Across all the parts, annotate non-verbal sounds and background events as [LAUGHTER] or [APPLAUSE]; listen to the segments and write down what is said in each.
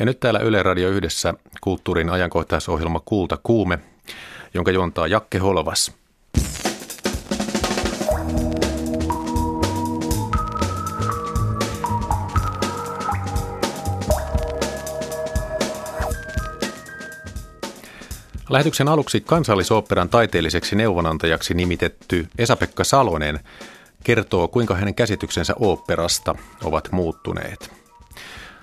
Ja nyt täällä Yle Radio yhdessä kulttuurin ajankohtaisohjelma Kulta Kuume, jonka juontaa Jakke Holvas. Lähetyksen aluksi kansallisoopperan taiteelliseksi neuvonantajaksi nimitetty Esa-Pekka Salonen kertoo, kuinka hänen käsityksensä oopperasta ovat muuttuneet.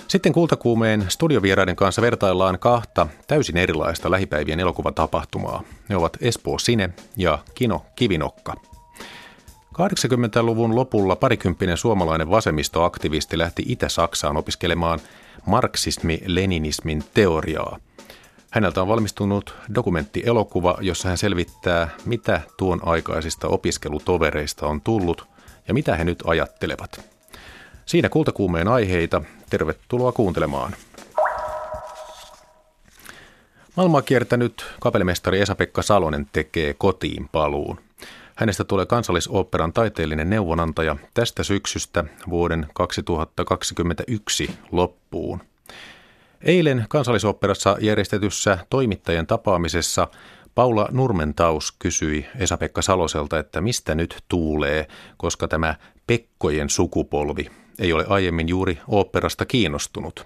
Sitten kultakuumeen studiovieraiden kanssa vertaillaan kahta täysin erilaista lähipäivien elokuvatapahtumaa. Ne ovat Espoo Sine ja Kino Kivinokka. 80-luvun lopulla parikymppinen suomalainen vasemmistoaktivisti lähti Itä-Saksaan opiskelemaan marksismi-leninismin teoriaa – Häneltä on valmistunut dokumenttielokuva, jossa hän selvittää, mitä tuon aikaisista opiskelutovereista on tullut ja mitä he nyt ajattelevat. Siinä kultakuumeen aiheita. Tervetuloa kuuntelemaan. Maailmaa kiertänyt kapellimestari Esa-Pekka Salonen tekee kotiin paluun. Hänestä tulee kansallisoopperan taiteellinen neuvonantaja tästä syksystä vuoden 2021 loppuun. Eilen kansallisoopperassa järjestetyssä toimittajien tapaamisessa Paula Nurmentaus kysyi Esa-Pekka Saloselta, että mistä nyt tuulee, koska tämä Pekkojen sukupolvi ei ole aiemmin juuri oopperasta kiinnostunut.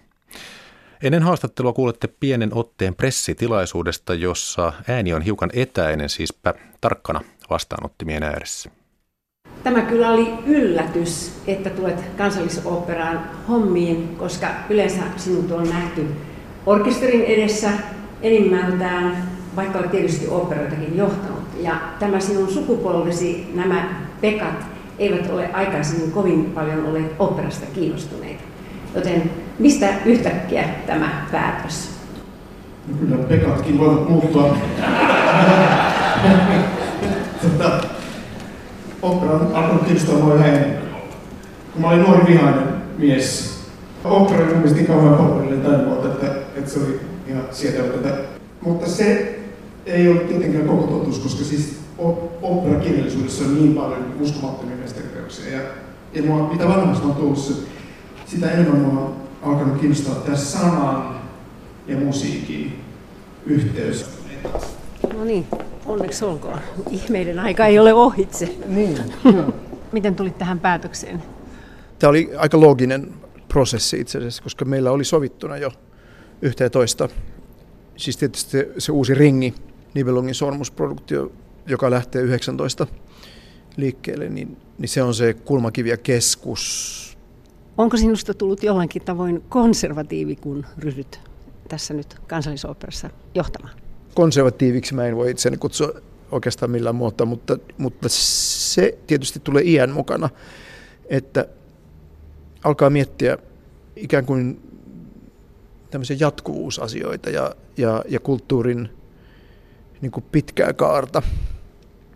Ennen haastattelua kuulette pienen otteen pressitilaisuudesta, jossa ääni on hiukan etäinen, siispä tarkkana vastaanottimien ääressä. Tämä kyllä oli yllätys, että tulet kansallisoopperaan hommiin, koska yleensä sinut on nähty orkesterin edessä enimmältään, vaikka olet tietysti oopperoitakin johtanut. Ja tämä sinun sukupolvesi, nämä pekat, eivät ole aikaisemmin kovin paljon olleet oopperasta kiinnostuneita. Joten mistä yhtäkkiä tämä päätös? No kyllä pekatkin voivat muuttua. tota, opera on alkanut kiinnostaa. Kun mä olin nuori vihainen mies, opera oli mun mielestä kauhean paperillinen taidemuoto, että, että se oli ihan sietämätöntä. Mutta se ei ole tietenkään koko totuus, koska siis operakirjallisuudessa on niin paljon uskomattomia mestariteoksia. Ja, ja mua, mitä vanhemmasta on tullut, sitä enemmän mua on alkanut kiinnostaa tämä sanan ja musiikin yhteys. No niin, onneksi olkoon. Ihmeiden aika ei ole ohitse. Niin, Miten tulit tähän päätökseen? Tämä oli aika looginen prosessi itse asiassa, koska meillä oli sovittuna jo yhteen toista. Siis tietysti se, se uusi ringi, Nibelungin sormusproduktio, joka lähtee 19 liikkeelle, niin, niin se on se kulmakivi ja keskus. Onko sinusta tullut jollakin tavoin konservatiivi, kun ryhdyt tässä nyt kansallisoopperassa johtamaan? konservatiiviksi mä en voi itseäni kutsua oikeastaan millään muuta, mutta, mutta se tietysti tulee iän mukana, että alkaa miettiä ikään kuin tämmöisiä jatkuvuusasioita ja, ja, ja kulttuurin niin kuin pitkää kaarta.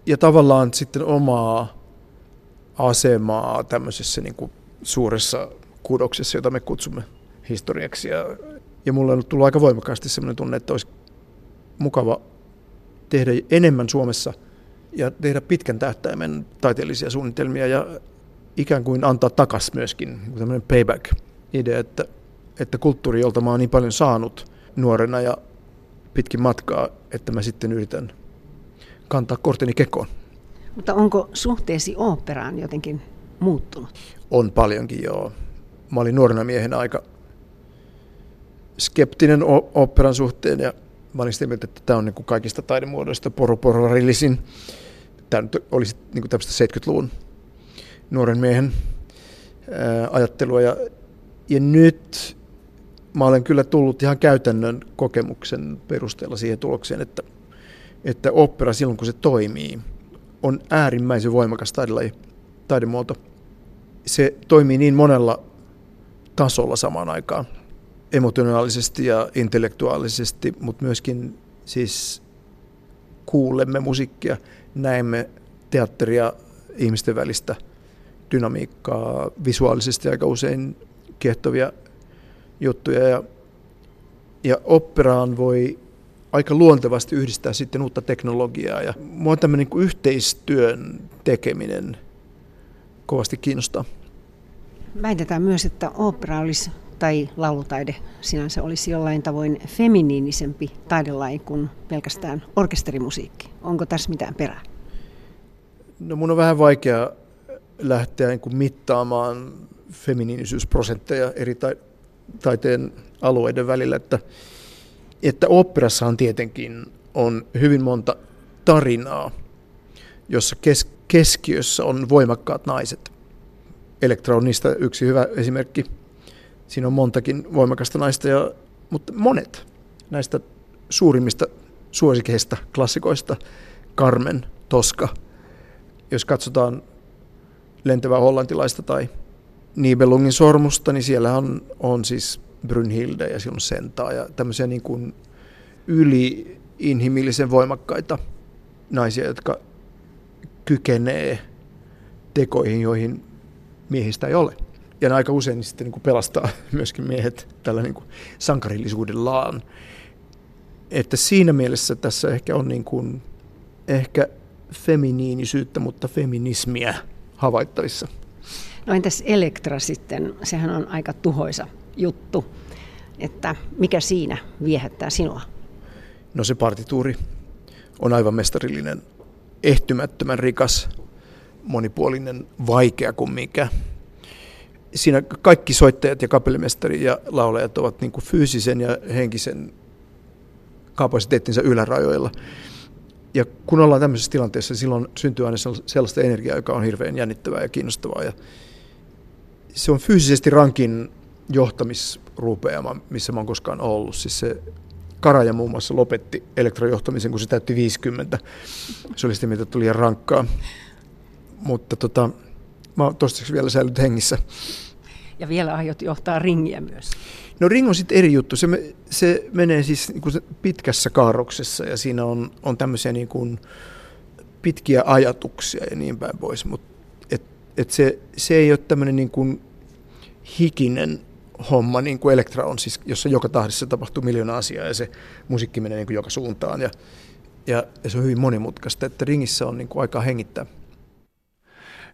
Ja tavallaan sitten omaa asemaa tämmöisessä niin kuin suuressa kudoksessa, jota me kutsumme historiaksi. Ja, ja mulla on tullut aika voimakkaasti sellainen tunne, että olisi mukava tehdä enemmän Suomessa ja tehdä pitkän tähtäimen taiteellisia suunnitelmia ja ikään kuin antaa takas myöskin tämmöinen payback-idea, että, että kulttuuri, jolta mä oon niin paljon saanut nuorena ja pitkin matkaa, että mä sitten yritän kantaa korteni kekoon. Mutta onko suhteesi oopperaan jotenkin muuttunut? On paljonkin, joo. Mä olin nuorena miehen aika skeptinen oopperan suhteen ja mä olin sitä mieltä, että tämä on niin kuin kaikista taidemuodoista poropororillisin. Tämä nyt olisi niin kuin tämmöistä 70-luvun nuoren miehen ää, ajattelua. Ja, ja nyt mä olen kyllä tullut ihan käytännön kokemuksen perusteella siihen tulokseen, että, että opera silloin kun se toimii, on äärimmäisen voimakas taidelaji, taidemuoto. Se toimii niin monella tasolla samaan aikaan emotionaalisesti ja intellektuaalisesti, mutta myöskin siis kuulemme musiikkia, näemme teatteria, ihmisten välistä dynamiikkaa, visuaalisesti aika usein kiehtovia juttuja. Ja, ja operaan voi aika luontevasti yhdistää sitten uutta teknologiaa. Ja mua tämmöinen niin yhteistyön tekeminen kovasti kiinnostaa. Väitetään myös, että opera olisi tai laulutaide sinänsä olisi jollain tavoin feminiinisempi taidelaji kuin pelkästään orkesterimusiikki. Onko tässä mitään perää? No mun on vähän vaikea lähteä niin kuin mittaamaan feminiinisyysprosentteja eri taiteen alueiden välillä, että, että operassahan tietenkin on hyvin monta tarinaa, jossa kes- keskiössä on voimakkaat naiset. Elektra on niistä yksi hyvä esimerkki. Siinä on montakin voimakasta naista, ja, mutta monet näistä suurimmista suosikeista, klassikoista, Carmen, Toska, jos katsotaan lentävää hollantilaista tai Nibelungin sormusta, niin siellä on, on siis Brynhilde ja silloin Sentaa ja tämmöisiä niin kuin yli-inhimillisen voimakkaita naisia, jotka kykenee tekoihin, joihin miehistä ei ole. Ja aika usein sitten niin kuin pelastaa [LAUGHS] myöskin miehet tällä niin kuin sankarillisuudellaan. Että siinä mielessä tässä ehkä on niin kuin, ehkä feminiinisyyttä, mutta feminismiä havaittavissa. No entäs Elektra sitten? Sehän on aika tuhoisa juttu. Että mikä siinä viehättää sinua? No se partituuri on aivan mestarillinen, ehtymättömän rikas, monipuolinen, vaikea kuin mikä. Siinä kaikki soittajat ja kapellimestari ja laulajat ovat niin kuin fyysisen ja henkisen kapasiteettinsa ylärajoilla. Ja kun ollaan tämmöisessä tilanteessa, niin silloin syntyy aina sellaista energiaa, joka on hirveän jännittävää ja kiinnostavaa. Ja se on fyysisesti rankin johtamisrupeama, missä mä oon koskaan ollut. Siis se Karaja muun muassa lopetti elektrojohtamisen, kun se täytti 50. Se oli sitä, mitä tuli liian rankkaa. Mutta tota, mä oon toistaiseksi vielä säilynyt hengissä. Ja vielä aiot johtaa ringiä myös. No ring on sitten eri juttu. Se, se menee siis niin kuin pitkässä kaaroksessa ja siinä on, on tämmöisiä niin kuin pitkiä ajatuksia ja niin päin pois. Mutta et, se, se ei ole tämmöinen niin kuin hikinen homma, niin kuin Elektra on, siis, jossa joka tahdissa tapahtuu miljoona asiaa ja se musiikki menee niin kuin joka suuntaan. Ja, ja, ja se on hyvin monimutkaista, että ringissä on niin kuin aikaa hengittää.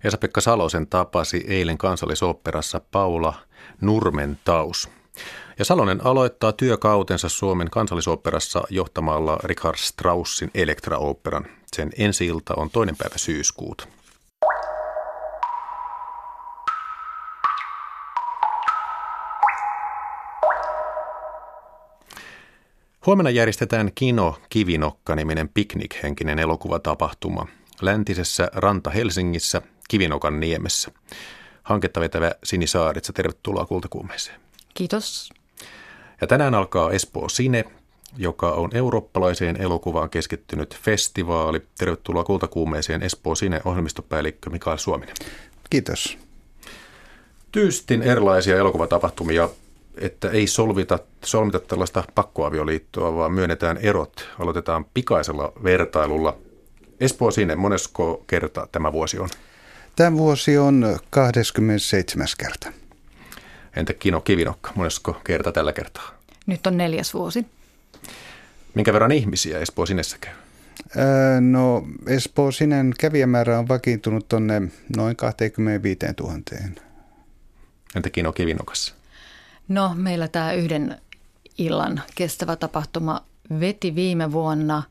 Esa-Pekka Salosen tapasi eilen kansallisoopperassa Paula Nurmentaus. Ja Salonen aloittaa työkautensa Suomen kansallisoopperassa johtamalla Richard Straussin Elektra-oopperan. Sen ensi ilta on toinen päivä syyskuuta. Huomenna järjestetään Kino Kivinokka-niminen piknikhenkinen elokuvatapahtuma läntisessä Ranta Helsingissä Kivinokan niemessä. Hanketta vetävä Sini Saaritsa, tervetuloa Kultakuumeeseen. Kiitos. Ja tänään alkaa Espoo Sine, joka on eurooppalaiseen elokuvaan keskittynyt festivaali. Tervetuloa Kultakuumeeseen Espoo Sine ohjelmistopäällikkö Mikael Suominen. Kiitos. Tyystin erilaisia elokuvatapahtumia, että ei solvita, solmita tällaista pakkoavioliittoa, vaan myönnetään erot. Aloitetaan pikaisella vertailulla. Espoo Sine, monesko kerta tämä vuosi on? Tämä vuosi on 27. kerta. Entä Kino Kivinokka, monesko kerta tällä kertaa? Nyt on neljäs vuosi. Minkä verran ihmisiä Espoo Sinessä käy? Öö, no Espoo Sinen kävijämäärä on vakiintunut tuonne noin 25 000. Entä Kino Kivinokassa? No meillä tämä yhden illan kestävä tapahtuma veti viime vuonna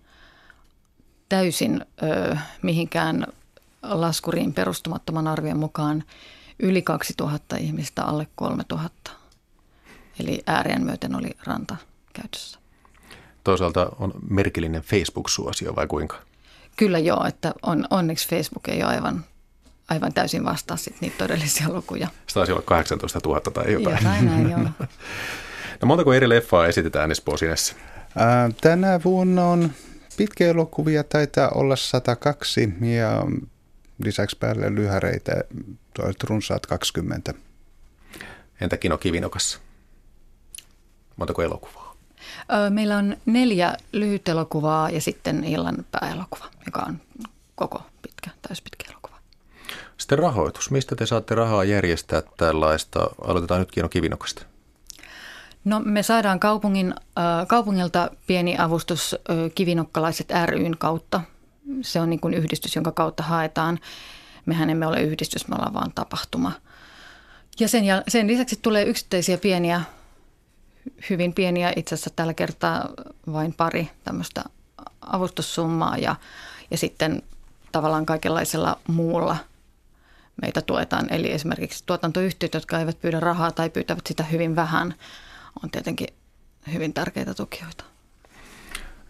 täysin ö, mihinkään laskuriin perustumattoman arvion mukaan yli 2000 ihmistä, alle 3000. Eli äärien myöten oli ranta käytössä. Toisaalta on merkillinen Facebook-suosio vai kuinka? Kyllä joo, että on, onneksi Facebook ei ole aivan, aivan täysin vastaa sit niitä todellisia lukuja. Se taisi olla 18 000 tai jotain. Jotain näin, joo. [LAUGHS] no montako eri leffaa esitetään Espoo Sinessä? Ää, tänä vuonna on pitkä elokuvia, taitaa olla 102 ja lisäksi päälle lyhäreitä runsaat 20. Entä Kino Kivinokassa? Montako elokuvaa? Meillä on neljä lyhytelokuvaa ja sitten illan pääelokuva, joka on koko pitkä, täyspitkä elokuva. Sitten rahoitus. Mistä te saatte rahaa järjestää tällaista? Aloitetaan nyt Kino Kivinokasta. No me saadaan kaupungin, äh, kaupungilta pieni avustus äh, Kivinokkalaiset ryn kautta. Se on niin kuin yhdistys, jonka kautta haetaan. Mehän emme ole yhdistys, me ollaan vaan tapahtuma. Ja sen, sen lisäksi tulee yksittäisiä pieniä, hyvin pieniä, itse asiassa tällä kertaa vain pari tämmöistä avustussummaa ja, ja sitten tavallaan kaikenlaisella muulla meitä tuetaan. Eli esimerkiksi tuotantoyhtiöt, jotka eivät pyydä rahaa tai pyytävät sitä hyvin vähän, on tietenkin hyvin tärkeitä tukijoita.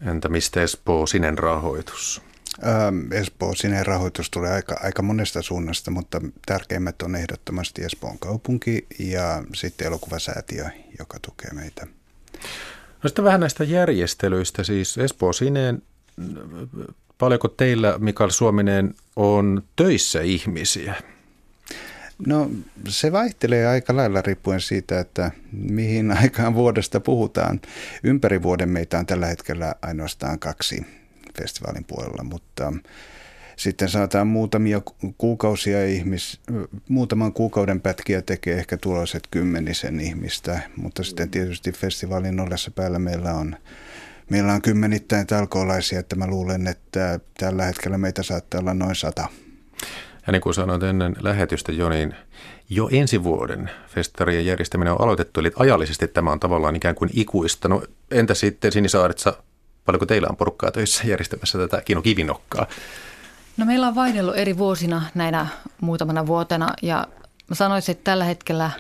Entä mistä Espoo Sinen rahoitus? Ähm, Espoo Sinen rahoitus tulee aika, aika monesta suunnasta, mutta tärkeimmät on ehdottomasti Espoon kaupunki ja sitten elokuvasäätiö, joka tukee meitä. No sitten vähän näistä järjestelyistä, siis Espoo Sineen, paljonko teillä Mikael Suominen on töissä ihmisiä? No se vaihtelee aika lailla riippuen siitä, että mihin [LAUGHS] aikaan vuodesta puhutaan. Ympäri vuoden meitä on tällä hetkellä ainoastaan kaksi festivaalin puolella, mutta sitten saataan muutamia kuukausia ihmis, muutaman kuukauden pätkiä tekee ehkä tuloiset kymmenisen ihmistä, mutta sitten tietysti festivaalin ollessa päällä meillä on Meillä on kymmenittäin talkoolaisia, että mä luulen, että tällä hetkellä meitä saattaa olla noin sata. Ja niin kuin sanoit ennen lähetystä jo, niin jo ensi vuoden festarien järjestäminen on aloitettu, eli ajallisesti tämä on tavallaan ikään kuin ikuista. No entä sitten Sinisaaritsa, paljonko teillä on porukkaa töissä järjestämässä tätä Kino Kivinokkaa? No meillä on vaihdellut eri vuosina näinä muutamana vuotena ja mä sanoisin, että tällä hetkellä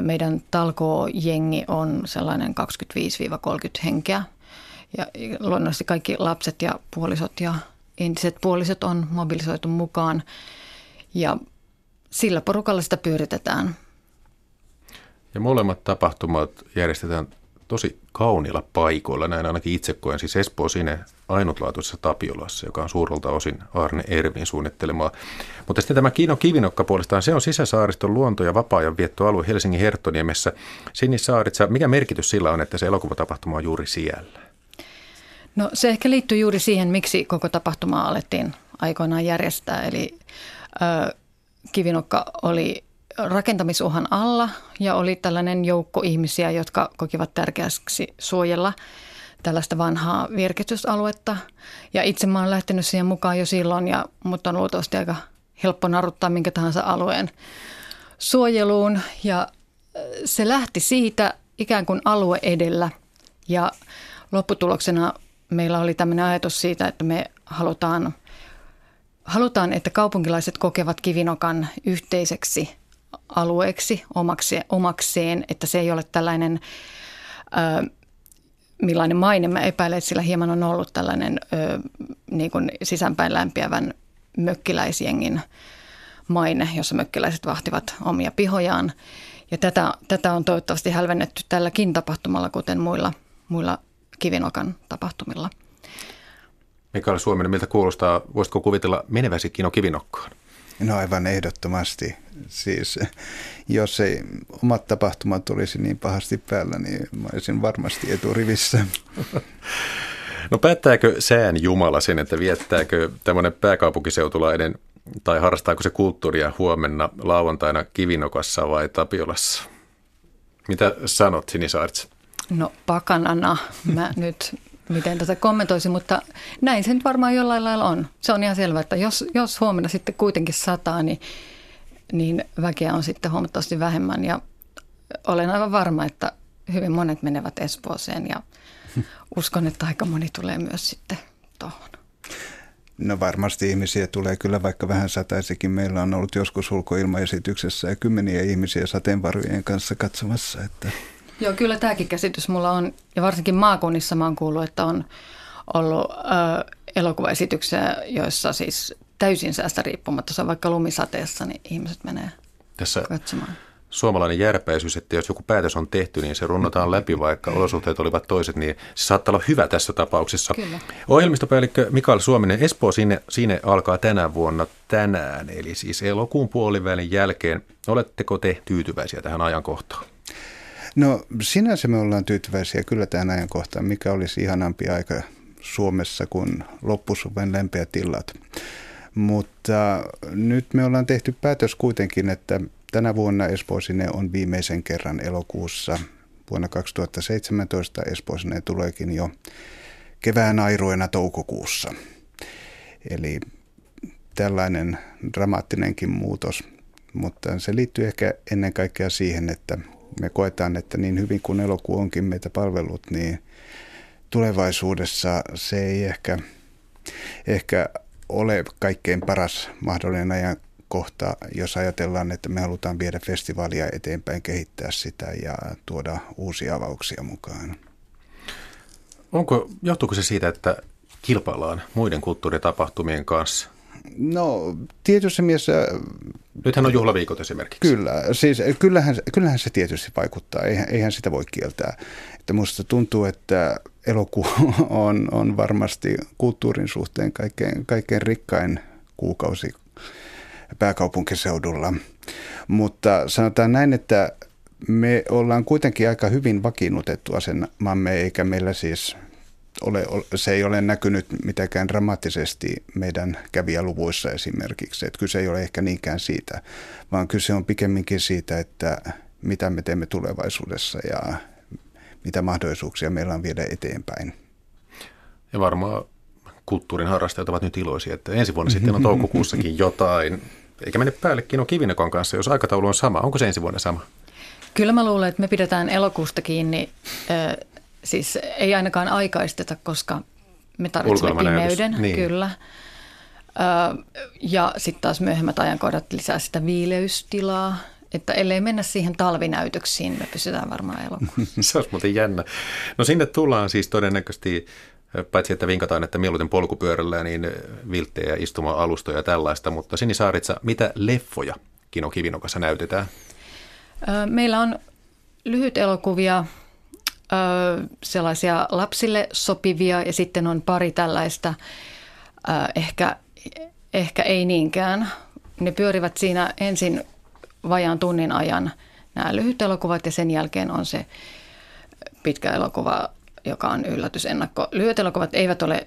meidän talkoojengi on sellainen 25-30 henkeä. Ja luonnollisesti kaikki lapset ja puolisot ja entiset puoliset on mobilisoitu mukaan ja sillä porukalla sitä pyöritetään. Ja molemmat tapahtumat järjestetään tosi kauniilla paikoilla, näin ainakin itse koen. Siis Espoo sinne ainutlaatuisessa Tapiolassa, joka on suurelta osin Arne Ervin suunnittelemaa. Mutta sitten tämä Kiino Kivinokka puolestaan, se on sisäsaariston luonto- ja vapaa-ajan viettoalue Helsingin Herttoniemessä. Sinisaaritsa, mikä merkitys sillä on, että se elokuvatapahtuma on juuri siellä? No se ehkä liittyy juuri siihen, miksi koko tapahtuma alettiin aikoinaan järjestää. Eli ö, Kivinokka oli rakentamisuhan alla ja oli tällainen joukko ihmisiä, jotka kokivat tärkeäksi suojella tällaista vanhaa virkistysaluetta. Ja itse mä oon lähtenyt siihen mukaan jo silloin, ja, mutta on luultavasti aika helppo naruttaa minkä tahansa alueen suojeluun. Ja se lähti siitä ikään kuin alue edellä ja lopputuloksena meillä oli tämmöinen ajatus siitä, että me halutaan, halutaan että kaupunkilaiset kokevat Kivinokan yhteiseksi alueeksi omakseen, omakseen että se ei ole tällainen, ö, millainen maine mä epäilen, että sillä hieman on ollut tällainen ö, niin kuin sisäänpäin lämpiävän mökkiläisjengin maine, jossa mökkiläiset vahtivat omia pihojaan. Ja tätä, tätä on toivottavasti hälvennetty tälläkin tapahtumalla, kuten muilla, muilla Kivinokan tapahtumilla. Mikael Suominen, miltä kuulostaa, voisitko kuvitella meneväsi Kino Kivinokkaan? No aivan ehdottomasti. Siis jos ei omat tapahtumat olisi niin pahasti päällä, niin mä olisin varmasti eturivissä. No päättääkö sään Jumala sen, että viettääkö tämmöinen pääkaupunkiseutulainen tai harrastaako se kulttuuria huomenna lauantaina Kivinokassa vai Tapiolassa? Mitä sanot, Sinisaarts? No pakanana mä [LAUGHS] nyt miten tätä kommentoisin, mutta näin se nyt varmaan jollain lailla on. Se on ihan selvää, että jos, jos huomenna sitten kuitenkin sataa, niin, niin väkeä on sitten huomattavasti vähemmän ja olen aivan varma, että hyvin monet menevät Espooseen ja [LAUGHS] uskon, että aika moni tulee myös sitten tuohon. No varmasti ihmisiä tulee kyllä vaikka vähän sataisikin. Meillä on ollut joskus ulkoilmaesityksessä ja kymmeniä ihmisiä sateenvarjojen kanssa katsomassa, että – Joo, kyllä tämäkin käsitys mulla on, ja varsinkin maakunnissa mä oon kuullut, että on ollut ö, elokuvaesityksiä, joissa siis täysin säästä riippumatta, se on vaikka lumisateessa, niin ihmiset menee Tässä katsomaan. Suomalainen järpäisyys, että jos joku päätös on tehty, niin se runnotaan läpi, vaikka olosuhteet olivat toiset, niin se saattaa olla hyvä tässä tapauksessa. Kyllä. Ohjelmistopäällikkö Mikael Suominen, Espoo sinne, sinne alkaa tänä vuonna tänään, eli siis elokuun puolivälin jälkeen. Oletteko te tyytyväisiä tähän ajankohtaan? No sinänsä me ollaan tyytyväisiä kyllä tähän ajankohtaan, mikä olisi ihanampi aika Suomessa kuin loppusuven lempeät illat. Mutta nyt me ollaan tehty päätös kuitenkin, että tänä vuonna Espoosine on viimeisen kerran elokuussa. Vuonna 2017 Espoosine tuleekin jo kevään airoina toukokuussa. Eli tällainen dramaattinenkin muutos Mutta se liittyy ehkä ennen kaikkea siihen, että me koetaan, että niin hyvin kuin elokuu onkin meitä palvelut, niin tulevaisuudessa se ei ehkä, ehkä ole kaikkein paras mahdollinen ajan kohta, jos ajatellaan, että me halutaan viedä festivaalia eteenpäin, kehittää sitä ja tuoda uusia avauksia mukaan. Onko, johtuuko se siitä, että kilpaillaan muiden kulttuuritapahtumien kanssa? No tietyssä mielessä... Nythän on juhlaviikot esimerkiksi. Kyllä, siis kyllähän, kyllähän se tietysti vaikuttaa, eihän, eihän sitä voi kieltää. Että musta tuntuu, että elokuu [LAUGHS] on, on varmasti kulttuurin suhteen kaikkein, kaikkein rikkain kuukausi pääkaupunkiseudulla. Mutta sanotaan näin, että me ollaan kuitenkin aika hyvin vakiinnutettu asemamme, eikä meillä siis ole, se ei ole näkynyt mitenkään dramaattisesti meidän kävijäluvuissa esimerkiksi. Että kyse ei ole ehkä niinkään siitä, vaan kyse on pikemminkin siitä, että mitä me teemme tulevaisuudessa ja mitä mahdollisuuksia meillä on viedä eteenpäin. Ja varmaan kulttuurin harrastajat ovat nyt iloisia, että ensi vuonna sitten on [LAUGHS] toukokuussakin jotain. Eikä mene päälle Kino Kivinekon kanssa, jos aikataulu on sama. Onko se ensi vuonna sama? Kyllä mä luulen, että me pidetään elokuusta kiinni. Siis ei ainakaan aikaisteta, koska me tarvitsemme pimeyden. Niin. Kyllä. Ja sitten taas myöhemmät ajankohdat lisää sitä viileystilaa. Että ellei mennä siihen talvinäytöksiin, me pysytään varmaan elokuussa. [LAUGHS] Se olisi muuten jännä. No sinne tullaan siis todennäköisesti paitsi että vinkataan, että mieluiten polkupyörällä, niin vilttejä, istuma-alustoja ja tällaista. Mutta Sini Saaritsa, mitä leffoja Kino Kivinokassa näytetään? Meillä on lyhyt elokuvia, sellaisia lapsille sopivia ja sitten on pari tällaista, ehkä, ehkä ei niinkään. Ne pyörivät siinä ensin vajaan tunnin ajan nämä lyhyt elokuvat ja sen jälkeen on se pitkä elokuva joka on yllätysennakko. Lyhyet elokuvat eivät ole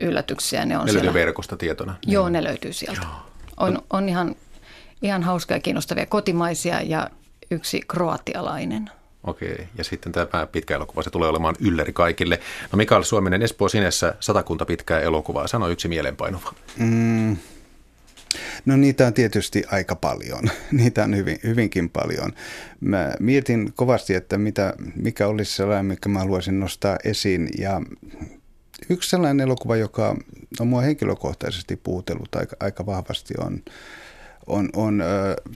yllätyksiä. Ne, on ne siellä. löytyy verkosta tietona. Joo, ne löytyy sieltä. Joo. On, on ihan, ihan hauskoja ja kiinnostavia kotimaisia ja yksi kroatialainen. Okei, ja sitten tämä pitkä elokuva, se tulee olemaan ylläri kaikille. No Mikael Suominen, Espoo Sinessä, satakunta pitkää elokuvaa. Sano yksi mielenpainuva. Mm, No niitä on tietysti aika paljon. [LAUGHS] Niitä on hyvin, hyvinkin paljon. Mä mietin kovasti, että mitä, mikä olisi sellainen, mikä mä haluaisin nostaa esiin. Ja yksi sellainen elokuva, joka on mua henkilökohtaisesti puutellut aika, aika vahvasti, on, on, on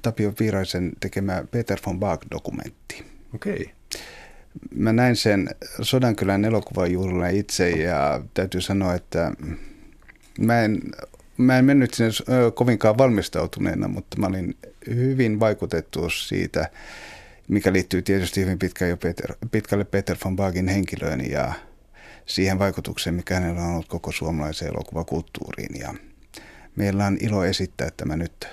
Tapio Viiraisen tekemä Peter von Bach-dokumentti. Okei. Mä näin sen Sodankylän elokuvajuhlilla itse ja täytyy sanoa, että mä en Mä en mennyt sinne kovinkaan valmistautuneena, mutta mä olin hyvin vaikutettu siitä, mikä liittyy tietysti hyvin pitkään jo Peter, pitkälle Peter von Bagin henkilöön ja siihen vaikutukseen, mikä hänellä on ollut koko suomalaiseen elokuvakulttuuriin. Ja meillä on ilo esittää tämä nyt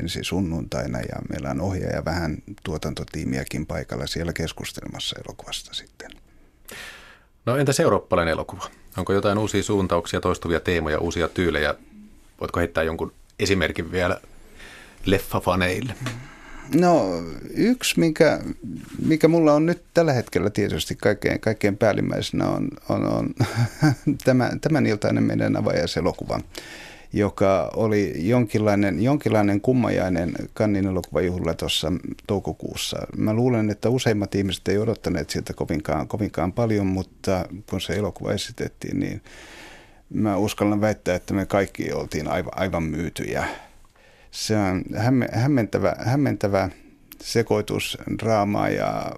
ensi sunnuntaina ja meillä on ohjaaja vähän tuotantotiimiäkin paikalla siellä keskustelemassa elokuvasta sitten. No entäs eurooppalainen elokuva? Onko jotain uusia suuntauksia, toistuvia teemoja, uusia tyylejä Voitko heittää jonkun esimerkin vielä leffafaneille? No yksi, mikä, mikä mulla on nyt tällä hetkellä tietysti kaikkein, kaikkein päällimmäisenä on, on, on [LAUGHS] tämä, tämän iltainen meidän avajaiselokuva, joka oli jonkinlainen, jonkinlainen kummajainen Kannin elokuvajuhla tuossa toukokuussa. Mä luulen, että useimmat ihmiset ei odottaneet siltä kovinkaan, kovinkaan paljon, mutta kun se elokuva esitettiin, niin mä uskallan väittää, että me kaikki oltiin aivan, aivan myytyjä. Se on hämmentävä, hämmentävä sekoitus draamaa ja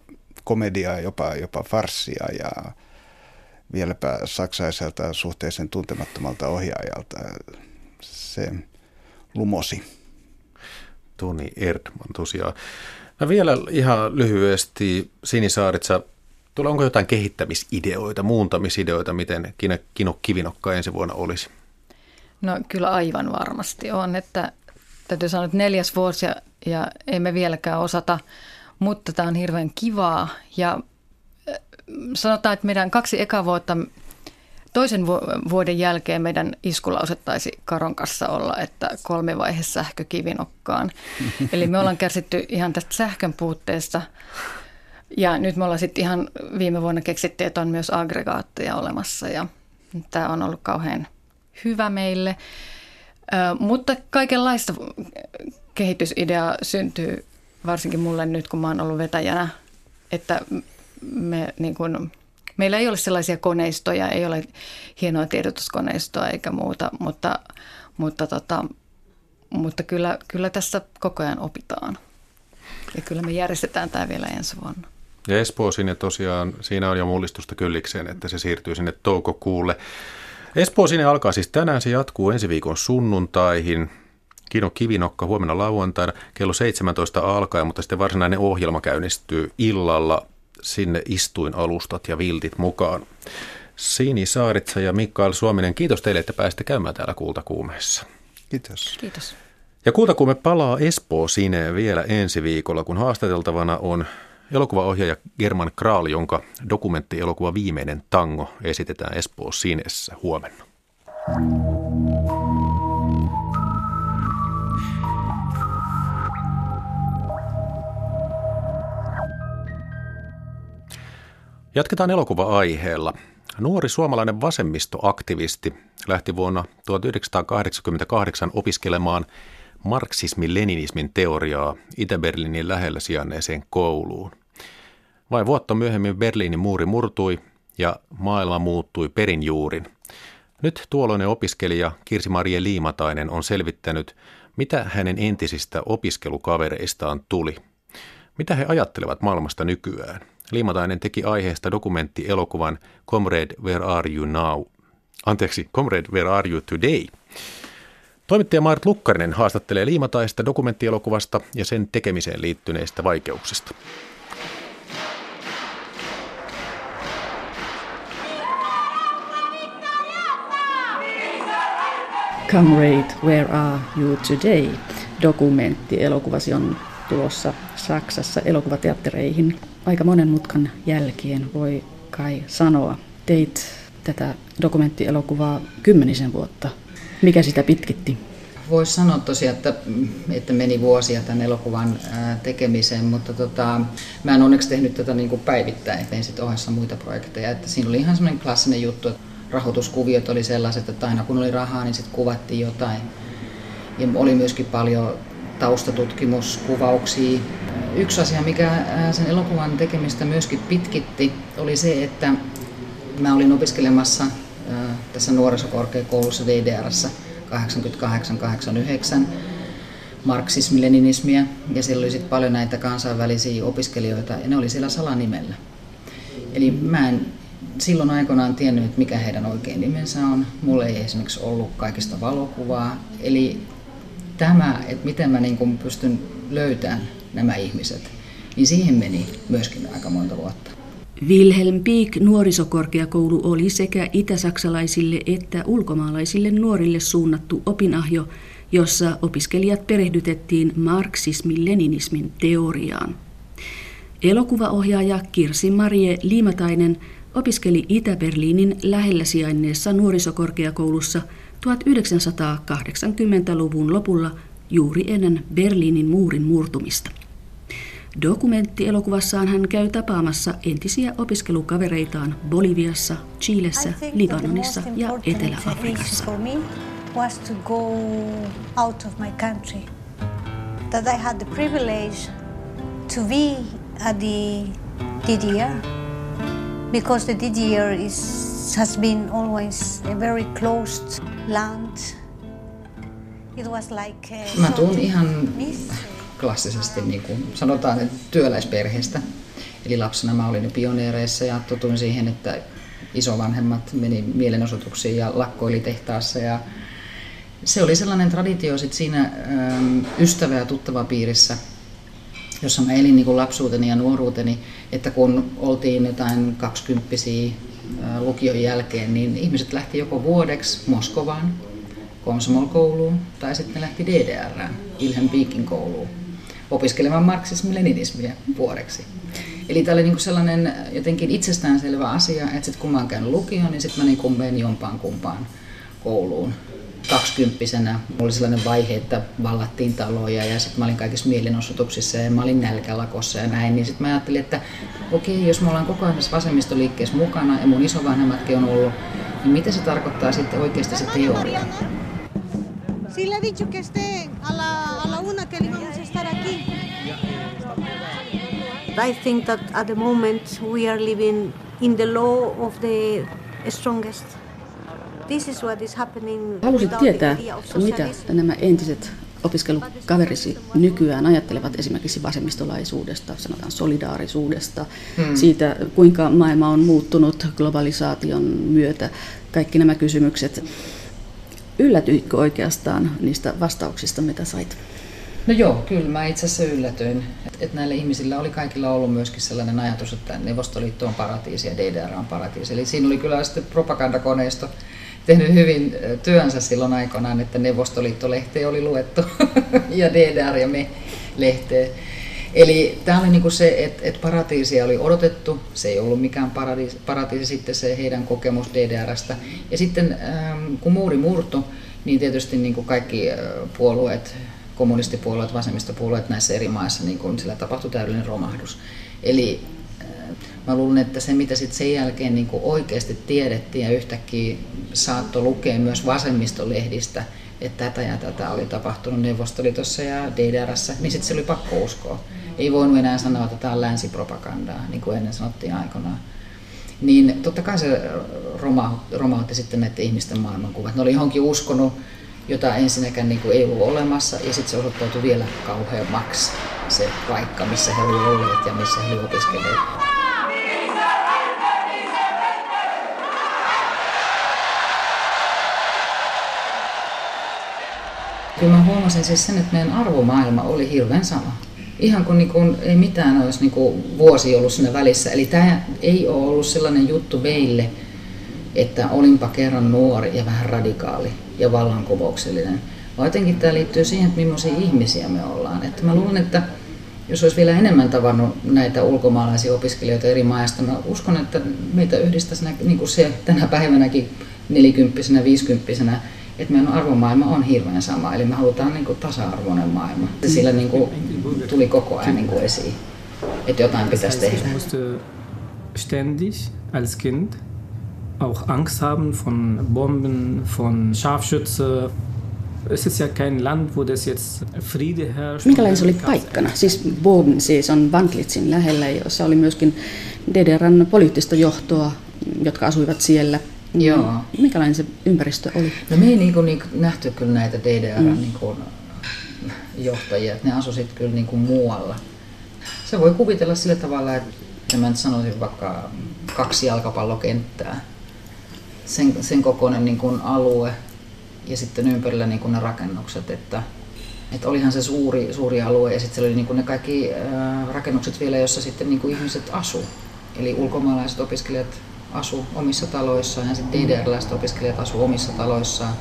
komediaa, jopa, jopa farssia ja vieläpä saksaiselta suhteellisen tuntemattomalta ohjaajalta. Se lumosi. Toni Erdman tosiaan. No vielä ihan lyhyesti Sinisaaritsa Tulee onko jotain kehittämisideoita, muuntamisideoita, miten Kino Kivinokka ensi vuonna olisi? No kyllä aivan varmasti on, että täytyy sanoa, että neljäs vuosi ja, ja emme vieläkään osata, mutta tämä on hirveän kivaa ja äh, sanotaan, että meidän kaksi eka vuotta Toisen vuoden jälkeen meidän iskulausettaisi Karon kanssa olla, että kolme vaihe sähkö kivinokkaan. [LAUGHS] Eli me ollaan kärsitty ihan tästä sähkön puutteesta ja nyt me ollaan sitten ihan viime vuonna keksitty, että on myös aggregaatteja olemassa ja tämä on ollut kauhean hyvä meille. Ö, mutta kaikenlaista kehitysidea syntyy varsinkin mulle nyt, kun mä oon ollut vetäjänä, että me niin kuin, meillä ei ole sellaisia koneistoja, ei ole hienoa tiedotuskoneistoa eikä muuta, mutta, mutta, tota, mutta kyllä, kyllä tässä koko ajan opitaan. Ja kyllä me järjestetään tämä vielä ensi vuonna. Ja Espoo sinne tosiaan, siinä on jo mullistusta kyllikseen, että se siirtyy sinne toukokuulle. Espoo sinne alkaa siis tänään, se jatkuu ensi viikon sunnuntaihin. Kino Kivinokka huomenna lauantaina kello 17 alkaa, mutta sitten varsinainen ohjelma käynnistyy illalla. Sinne istuin alustat ja viltit mukaan. Siini Saaritsa ja Mikael Suominen, kiitos teille, että pääsitte käymään täällä Kultakuumeessa. Kiitos. Kiitos. Ja Kultakuume palaa Espoo sineen vielä ensi viikolla, kun haastateltavana on elokuvaohjaaja German Kral, jonka dokumenttielokuva Viimeinen tango esitetään Espoo Sinessä huomenna. Jatketaan elokuva-aiheella. Nuori suomalainen vasemmistoaktivisti lähti vuonna 1988 opiskelemaan marksismi-leninismin teoriaa Itä-Berliinin lähellä sijainneeseen kouluun. Vain vuotta myöhemmin Berliinin muuri murtui ja maailma muuttui perinjuurin. Nyt tuolloinen opiskelija Kirsi-Marie Liimatainen on selvittänyt, mitä hänen entisistä opiskelukavereistaan tuli. Mitä he ajattelevat maailmasta nykyään? Liimatainen teki aiheesta dokumenttielokuvan Comrade, Where Are You Now? Anteeksi, Comrade, Where Are You Today? Toimittaja Maarit Lukkarinen haastattelee Liimataista dokumenttielokuvasta ja sen tekemiseen liittyneistä vaikeuksista. Comrade, Where Are You Today? Dokumentti elokuvasi on tulossa Saksassa elokuvateattereihin. Aika monen mutkan jälkeen voi kai sanoa. Teit tätä dokumenttielokuvaa kymmenisen vuotta. Mikä sitä pitkitti? Voisi sanoa tosiaan, että, että meni vuosia tämän elokuvan tekemiseen, mutta tota, mä en onneksi tehnyt tätä niin kuin päivittäin, tein sitten ohessa muita projekteja. Että siinä oli ihan semmoinen klassinen juttu, että rahoituskuviot oli sellaiset, että aina kun oli rahaa, niin sitten kuvattiin jotain. Ja oli myöskin paljon taustatutkimuskuvauksia. Yksi asia, mikä sen elokuvan tekemistä myöskin pitkitti, oli se, että mä olin opiskelemassa tässä nuorisokorkeakoulussa DDRssä 88-89 marksismi-leninismiä ja siellä oli sitten paljon näitä kansainvälisiä opiskelijoita ja ne oli siellä salanimellä. Eli mä en silloin aikoinaan tiennyt, että mikä heidän oikein nimensä on. Mulla ei esimerkiksi ollut kaikista valokuvaa. Eli tämä, että miten mä niin pystyn löytämään nämä ihmiset, niin siihen meni myöskin aika monta vuotta. Wilhelm Pieck nuorisokorkeakoulu oli sekä itäsaksalaisille että ulkomaalaisille nuorille suunnattu opinahjo, jossa opiskelijat perehdytettiin marksismin-leninismin teoriaan. Elokuvaohjaaja Kirsi Marie Liimatainen opiskeli Itä-Berliinin lähellä sijainneessa nuorisokorkeakoulussa 1980-luvun lopulla juuri ennen Berliinin muurin murtumista. Dokumenttielokuvassaan hän käy tapaamassa entisiä opiskelukavereitaan Boliviassa, Chilessä, Libanonissa ja Etelä-Afrikassa. was to go out of my country. That I had the privilege to be at the DDR because the DDR is, has been always a very closed land. It was like Mä tuun ihan klassisesti niin kuin sanotaan että työläisperheestä. Eli lapsena mä olin pioneereissa ja totuin siihen, että isovanhemmat meni mielenosoituksiin ja lakkoili tehtaassa ja se oli sellainen traditio sit siinä ähm, ystävä- ja tuttava piirissä, jossa mä elin niin kuin lapsuuteni ja nuoruuteni, että kun oltiin jotain kaksikymppisiä äh, lukion jälkeen, niin ihmiset lähti joko vuodeksi Moskovaan, Komsomol-kouluun, tai sitten lähti DDRään, Wilhelm Piekin kouluun opiskelemaan marksismi-leninismiä vuodeksi. Eli tämä oli niin sellainen jotenkin itsestäänselvä asia, että sit kun mä oon käynyt lukion, niin sitten mä niin menin jompaan kumpaan kouluun. Kaksikymppisenä mulla oli sellainen vaihe, että vallattiin taloja ja sitten mä olin kaikissa mielenosoituksissa ja mä olin nälkälakossa ja näin. Niin sitten mä ajattelin, että okei, jos me ollaan koko ajan tässä vasemmistoliikkeessä mukana ja mun isovanhemmatkin on ollut, niin mitä se tarkoittaa sitten oikeasti se teoria? Si le ha dicho que esté a la, a la una I think that at the moment we are living in the law of the strongest. This is what is happening. Halusit tietää, mitä nämä entiset opiskelukaverisi nykyään ajattelevat esimerkiksi vasemmistolaisuudesta, sanotaan solidaarisuudesta, hmm. siitä kuinka maailma on muuttunut globalisaation myötä, kaikki nämä kysymykset. Yllätyitkö oikeastaan niistä vastauksista, mitä sait? No joo, kyllä mä itse asiassa yllätyin. Että näillä ihmisillä oli kaikilla ollut myöskin sellainen ajatus, että Neuvostoliitto on paratiisi ja DDR on paratiisi. Eli siinä oli kyllä sitten propagandakoneisto tehnyt hyvin työnsä silloin aikoinaan, että Neuvostoliitto-lehteä oli luettu [LAUGHS] ja DDR ja me lehteä. Eli tämä oli niinku se, että et paratiisia oli odotettu, se ei ollut mikään paratiisi, paratiisi sitten se heidän kokemus DDRstä. Ja sitten kun muuri murtui, niin tietysti niinku kaikki puolueet, kommunistipuolueet, vasemmistopuolueet näissä eri maissa, niin kun sillä tapahtui täydellinen romahdus. Eli mä luulen, että se mitä sitten sen jälkeen niin oikeasti tiedettiin ja yhtäkkiä saattoi lukea myös vasemmistolehdistä, että tätä ja tätä oli tapahtunut Neuvostoliitossa ja DDRssä, niin sitten se oli pakko uskoa. Ei voinut enää sanoa, että tämä on länsipropagandaa, niin kuin ennen sanottiin aikanaan. Niin totta kai se romautti sitten näiden ihmisten maailmankuvat. Ne oli johonkin uskonut, jota ensinnäkään niin kuin ei ollut olemassa, ja sitten se osoittautui vielä kauheammaksi se paikka, missä he olivat olleet ja missä he olivat opiskelleet. Kyllä mä huomasin siis sen, että meidän arvomaailma oli hirveän sama. Ihan kun, niin kun ei mitään olisi niin kuin vuosi ollut siinä välissä. Eli tämä ei ole ollut sellainen juttu meille, että olinpa kerran nuori ja vähän radikaali ja vallankumouksellinen. Vaan jotenkin tämä liittyy siihen, että millaisia ihmisiä me ollaan. Että mä luulen, että jos olisi vielä enemmän tavannut näitä ulkomaalaisia opiskelijoita eri maista, mä uskon, että meitä yhdistäisi niin kuin se tänä päivänäkin nelikymppisenä, viisikymppisenä että meidän arvomaailma on hirveän sama, eli me halutaan niin kuin tasa-arvoinen maailma. Ja sillä niin kuin tuli koko ajan niin kuin esiin, että jotain pitäisi tehdä. ständig als Kind auch Angst haben von Bomben, von Scharfschütze. Es ist ja kein Land, wo das jetzt Friede herrscht. Minkälainen se oli paikkana? Siis Boben siis on Vanklitsin lähellä, jossa oli myöskin DDRn poliittista johtoa, jotka asuivat siellä – Joo. Minkälainen se ympäristö oli? No me ei niin kuin, niin nähty kyllä näitä DDR mm. niin kuin, johtajia, että ne asuivat kyllä niin kuin muualla. Se voi kuvitella sillä tavalla, että mä nyt sanoisin vaikka kaksi jalkapallokenttää, sen, sen kokoinen niin kuin alue ja sitten ympärillä niin kuin ne rakennukset, että, että olihan se suuri, suuri alue ja sitten siellä oli niin kuin ne kaikki äh, rakennukset vielä, joissa sitten niin kuin ihmiset asu. Eli ulkomaalaiset opiskelijat asu omissa taloissaan ja sitten DDR-läiset opiskelijat asu omissa taloissaan.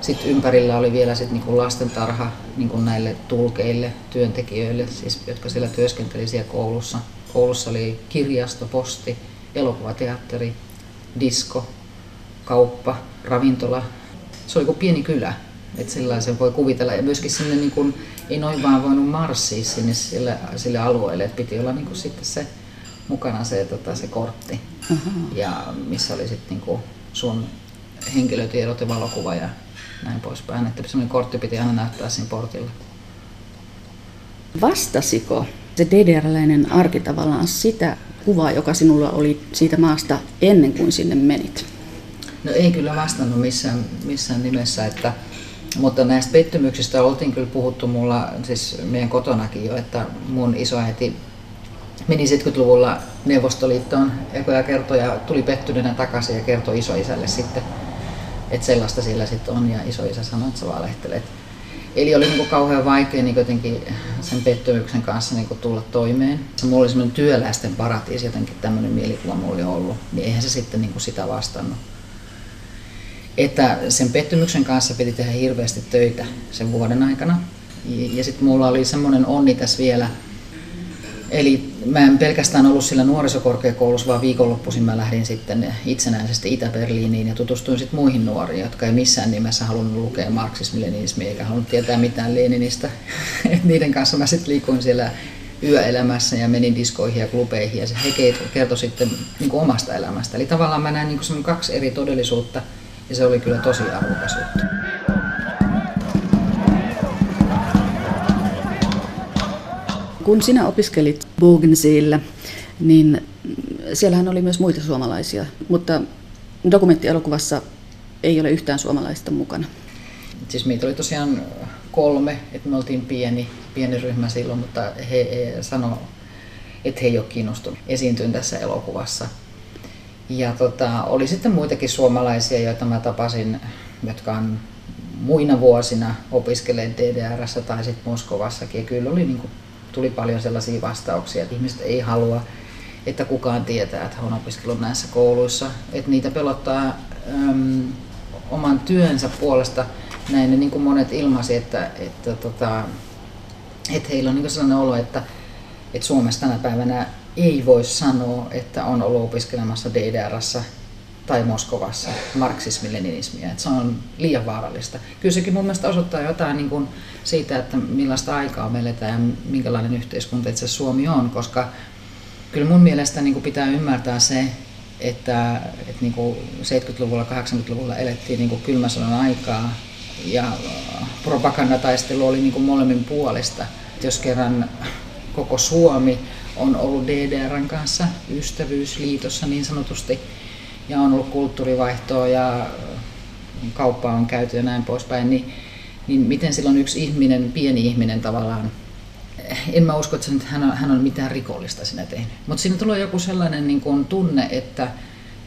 Sitten ympärillä oli vielä sit niinku lastentarha niinku näille tulkeille, työntekijöille, siis, jotka siellä työskenteli siellä koulussa. Koulussa oli kirjasto, posti, elokuvateatteri, disko, kauppa, ravintola. Se oli kuin pieni kylä, että sellaisen voi kuvitella. Ja myöskin sinne niin kun, ei noin vaan voinut marssia sinne sille, sille alueelle, että piti olla niin sitten se mukana se, tota, se kortti. Uh-huh. Ja missä oli sitten niinku sun henkilötiedot ja valokuva ja näin poispäin. Että semmoinen kortti piti aina näyttää siinä portilla. Vastasiko se DDR-läinen arki tavallaan sitä kuvaa, joka sinulla oli siitä maasta ennen kuin sinne menit? No ei kyllä vastannut missään, missään nimessä, että, mutta näistä pettymyksistä oltiin kyllä puhuttu mulla, siis meidän kotonakin jo, että mun isoäiti meni 70-luvulla Neuvostoliittoon ekoja kertoja, tuli pettyneenä takaisin ja kertoi isoisälle sitten, että sellaista siellä sitten on ja isoisä sanoi, että sä valehtelet. Eli oli niin kauhean vaikea niin jotenkin sen pettymyksen kanssa niin tulla toimeen. Mulla oli semmoinen työläisten paratiisi, jotenkin tämmöinen mielikuva mulla oli ollut, niin eihän se sitten niin sitä vastannut. Että sen pettymyksen kanssa piti tehdä hirveästi töitä sen vuoden aikana. Ja, sitten mulla oli semmoinen onni tässä vielä, Eli mä en pelkästään ollut sillä nuorisokorkeakoulussa, vaan viikonloppuisin mä lähdin sitten itsenäisesti Itä-Berliiniin ja tutustuin sitten muihin nuoriin, jotka ei missään nimessä halunnut lukea marksismi-leninismiä eikä halunnut tietää mitään Leninistä. [LAUGHS] niiden kanssa mä sitten liikuin siellä yöelämässä ja menin diskoihin ja klubeihin ja se he kertoi sitten niin omasta elämästä. Eli tavallaan mä näin niin kaksi eri todellisuutta ja se oli kyllä tosi arvokas juttu. Kun sinä opiskelit Bogenseellä, niin siellähän oli myös muita suomalaisia, mutta dokumenttielokuvassa ei ole yhtään suomalaista mukana. Siis meitä oli tosiaan kolme, että me oltiin pieni, pieni ryhmä silloin, mutta he, he sanoi, että he ei ole kiinnostunut esiintymään tässä elokuvassa. Ja tota, oli sitten muitakin suomalaisia, joita mä tapasin, jotka on muina vuosina opiskelleet DDRssä tai sitten Moskovassakin. Ja kyllä oli, niin kuin, tuli paljon sellaisia vastauksia, että ihmiset ei halua, että kukaan tietää, että on opiskellut näissä kouluissa. Että niitä pelottaa äm, oman työnsä puolesta näin, niin kuin monet ilmaisi, että, että, tota, että heillä on niin sellainen olo, että, että Suomessa tänä päivänä ei voi sanoa, että on ollut opiskelemassa DDRssä tai Moskovassa marksismi-leninismiä. Se on liian vaarallista. Kyllä sekin mun mielestä osoittaa jotain niin kuin siitä, että millaista aikaa me eletään ja minkälainen yhteiskunta itse Suomi on, koska kyllä mun mielestä niin kuin pitää ymmärtää se, että, että niin kuin 70-luvulla, 80-luvulla elettiin niin kuin kylmän sodan aikaa ja propagandataistelu oli niin kuin molemmin puolesta. Jos kerran koko Suomi on ollut DDRn kanssa ystävyysliitossa niin sanotusti, ja on ollut kulttuurivaihtoa ja kauppaa on käyty ja näin poispäin, niin, niin miten silloin yksi ihminen, pieni ihminen tavallaan, en mä usko, että hän on, hän on mitään rikollista sinä tehnyt. Mutta siinä tulee joku sellainen niin kuin tunne, että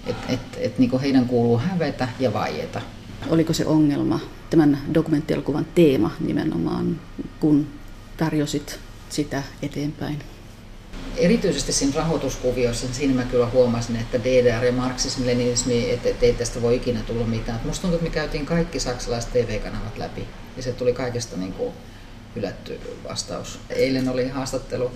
et, et, et, niin kuin heidän kuuluu hävetä ja vaieta. Oliko se ongelma, tämän dokumenttielokuvan teema nimenomaan, kun tarjosit sitä eteenpäin? Erityisesti siinä rahoituskuviossa, niin siinä mä kyllä huomasin, että DDR ja marksismi, leninismi, että, että ei tästä voi ikinä tulla mitään. musta tuntuu, että me käytiin kaikki saksalaiset TV-kanavat läpi ja se tuli kaikesta niin kuin hylätty vastaus. Eilen oli haastattelu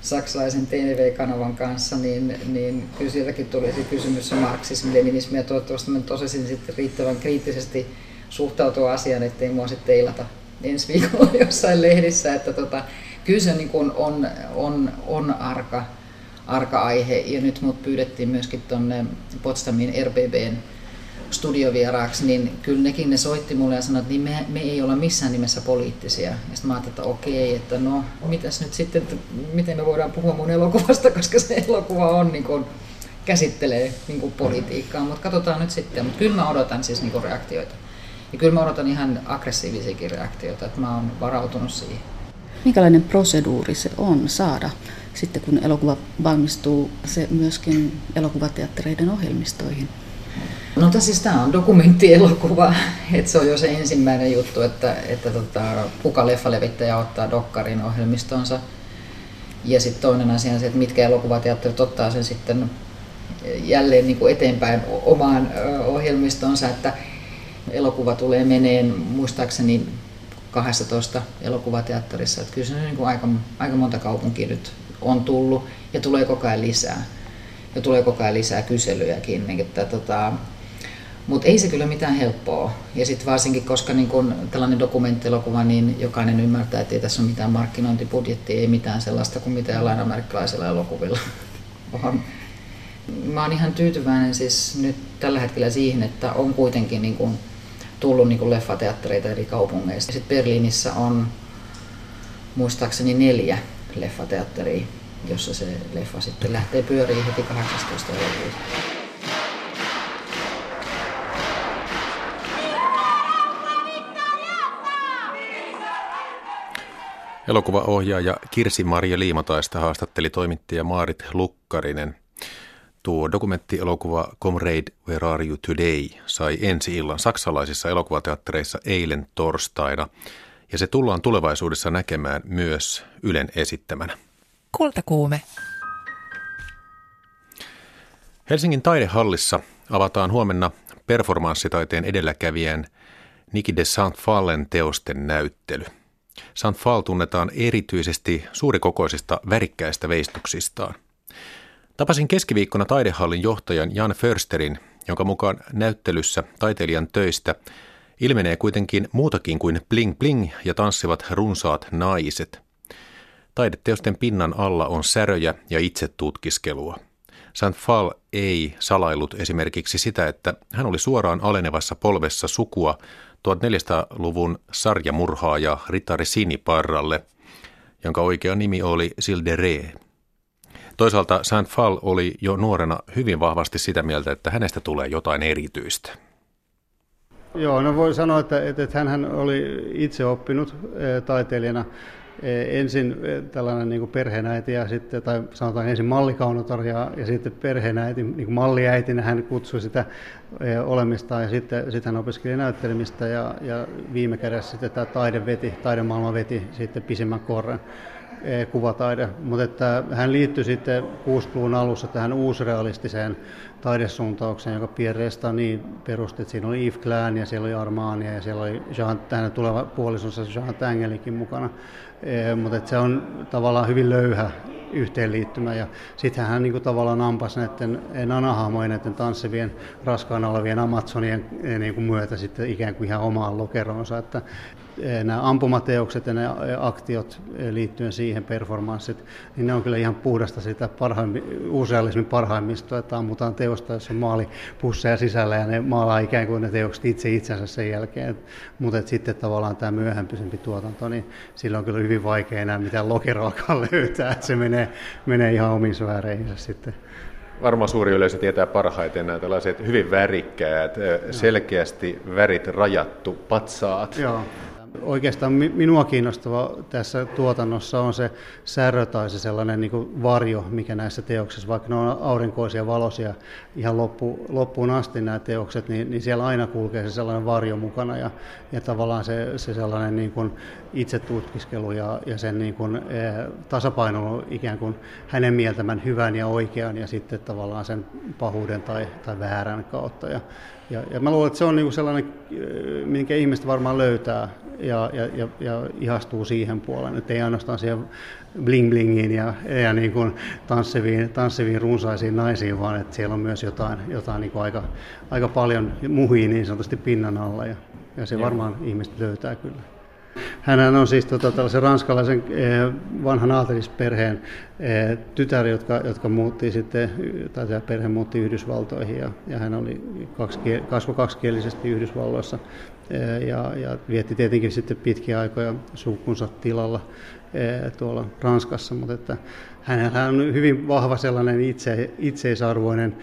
saksalaisen TV-kanavan kanssa, niin, niin kyllä sieltäkin tuli se kysymys marksismi, leninismi ja toivottavasti mä tosesin sitten riittävän kriittisesti suhtautua asiaan, ettei mua sitten teilata ensi viikolla [LAUGHS] jossain lehdissä, että tota, kyllä se niin kuin on, on, on arka, arka aihe ja nyt mut pyydettiin myöskin tuonne Potsdamin RBBn studiovieraaksi, niin kyllä nekin ne soitti mulle ja sanoi, että niin me, me ei olla missään nimessä poliittisia. Ja sitten mä ajattelin, että okei, että no mitäs nyt sitten, että miten me voidaan puhua mun elokuvasta, [LAUGHS] koska se elokuva on niin kuin, käsittelee niin kuin politiikkaa, mutta katsotaan nyt sitten. Mutta kyllä mä odotan siis niin kuin reaktioita. Ja kyllä mä odotan ihan aggressiivisiakin reaktioita, että mä oon varautunut siihen. Minkälainen proseduuri se on saada sitten kun elokuva valmistuu se myöskin elokuvateattereiden ohjelmistoihin? No siis tämä on dokumenttielokuva, että se on jo se ensimmäinen juttu, että, että tota, kuka leffalevittäjä ottaa dokkarin ohjelmistonsa. Ja sitten toinen asia on se, että mitkä elokuvateatterit ottaa sen sitten jälleen niin kuin eteenpäin omaan ohjelmistonsa, että elokuva tulee meneen muistaakseni 12 elokuvateatterissa. Että kyllä se niin kuin aika, aika monta kaupunkia nyt on tullut ja tulee koko ajan lisää. Ja tulee koko ajan lisää kyselyjäkin. Niin että, tota, mutta ei se kyllä mitään helppoa. Ja sitten varsinkin, koska niin kun tällainen dokumenttielokuva, niin jokainen ymmärtää, että ei tässä ole mitään markkinointibudjettia, ei mitään sellaista kuin mitä jollain amerikkalaisilla elokuvilla [LAUGHS] on. Mä oon ihan tyytyväinen siis nyt tällä hetkellä siihen, että on kuitenkin niin kun tullut niin leffateattereita eri kaupungeista. Sitten Berliinissä on muistaakseni neljä leffateatteria, jossa se leffa sitten lähtee pyöriin heti 18. elokuuta. Elokuvaohjaaja Kirsi-Maria Liimataista haastatteli toimittaja Maarit Lukkarinen. Tuo dokumenttielokuva Comrade Where Are You Today sai ensi illan saksalaisissa elokuvateattereissa eilen torstaina ja se tullaan tulevaisuudessa näkemään myös Ylen esittämänä. Kultakuume. Helsingin taidehallissa avataan huomenna performanssitaiteen edelläkävijän Niki de Saint-Fallen teosten näyttely. Saint-Fall tunnetaan erityisesti suurikokoisista värikkäistä veistoksistaan – Tapasin keskiviikkona taidehallin johtajan Jan Försterin, jonka mukaan näyttelyssä taiteilijan töistä ilmenee kuitenkin muutakin kuin bling bling ja tanssivat runsaat naiset. Taideteosten pinnan alla on säröjä ja itsetutkiskelua. St. Fall ei salailut esimerkiksi sitä, että hän oli suoraan alenevassa polvessa sukua 1400-luvun sarjamurhaaja Ritari Siniparralle, jonka oikea nimi oli Sildere. Toisaalta Saint Fall oli jo nuorena hyvin vahvasti sitä mieltä, että hänestä tulee jotain erityistä. Joo, no voi sanoa, että, että, että hän oli itse oppinut taiteilijana ensin tällainen niin kuin perheenäiti ja sitten, tai sanotaan ensin mallikaunotar ja, ja sitten perheenäiti, niin kuin malliäitinä hän kutsui sitä olemista ja sitten, sitten hän opiskeli näyttelemistä ja, ja viime kädessä sitten tämä taide veti, taidemaailma veti sitten pisimmän korren kuvataide, mutta että hän liittyi sitten 60-luvun alussa tähän uusrealistiseen taidesuuntaukseen, joka Pierre Restani perusti. Siinä oli Yves Klein ja siellä oli Armania ja siellä oli Jean, hänen tuleva puolisonsa Jean Tangelikin mukana. E, mutta se on tavallaan hyvin löyhä yhteenliittymä. Ja sitten hän niin kuin tavallaan ampasi näiden nanahaamojen, näiden tanssivien raskaana olevien Amazonien e, niin kuin myötä sitten ikään kuin ihan omaan lokeroonsa. Että e, nämä ampumateokset ja nämä aktiot liittyen siihen performanssit, niin ne on kyllä ihan puhdasta sitä parhaimmi, uusrealismin parhaimmistoa, että ammutaan teosta, jossa on maalipusseja sisällä ja ne maalaa ikään kuin ne teokset itse itsensä sen jälkeen. Mutta sitten tavallaan tämä myöhempisempi tuotanto, niin sillä on kyllä hyvin vaikea enää mitään lokeroakaan löytää, että se menee, menee ihan omiin sfääreihinsä sitten. Varmaan suuri yleisö tietää parhaiten nämä tällaiset hyvin värikkäät, selkeästi värit rajattu patsaat. Joo. Oikeastaan minua kiinnostava tässä tuotannossa on se särö tai se sellainen niin kuin varjo, mikä näissä teoksissa, vaikka ne on aurinkoisia, valoisia ihan loppu, loppuun asti nämä teokset, niin, niin siellä aina kulkee se sellainen varjo mukana ja, ja tavallaan se, se sellainen niin kuin itsetutkiskelu ja, ja sen niin kuin, eh, tasapaino ikään kuin hänen mieltämän hyvän ja oikean ja sitten tavallaan sen pahuuden tai, tai väärän kautta. Ja, ja, ja mä luulen, että se on niin sellainen, eh, minkä ihmiset varmaan löytää ja, ja, ja, ja ihastuu siihen puoleen, että ei ainoastaan siihen bling-blingiin ja, ja niin kuin tanssiviin, tanssiviin runsaisiin naisiin, vaan että siellä on myös jotain, jotain niin kuin aika, aika paljon muhii niin sanotusti pinnan alla. Ja, ja se varmaan ihmiset löytää kyllä. Hänhän on siis tota, tällaisen ranskalaisen eh, vanhan aatelisperheen eh, tytär, jotka, jotka muutti sitten, tai tämä perhe muutti Yhdysvaltoihin ja, ja hän oli kaksi, kasvoi kaksikielisesti Yhdysvalloissa eh, ja, ja vietti tietenkin sitten pitkiä aikoja sukunsa tilalla tuolla Ranskassa, mutta että hänellä on hyvin vahva sellainen itse, itseisarvoinen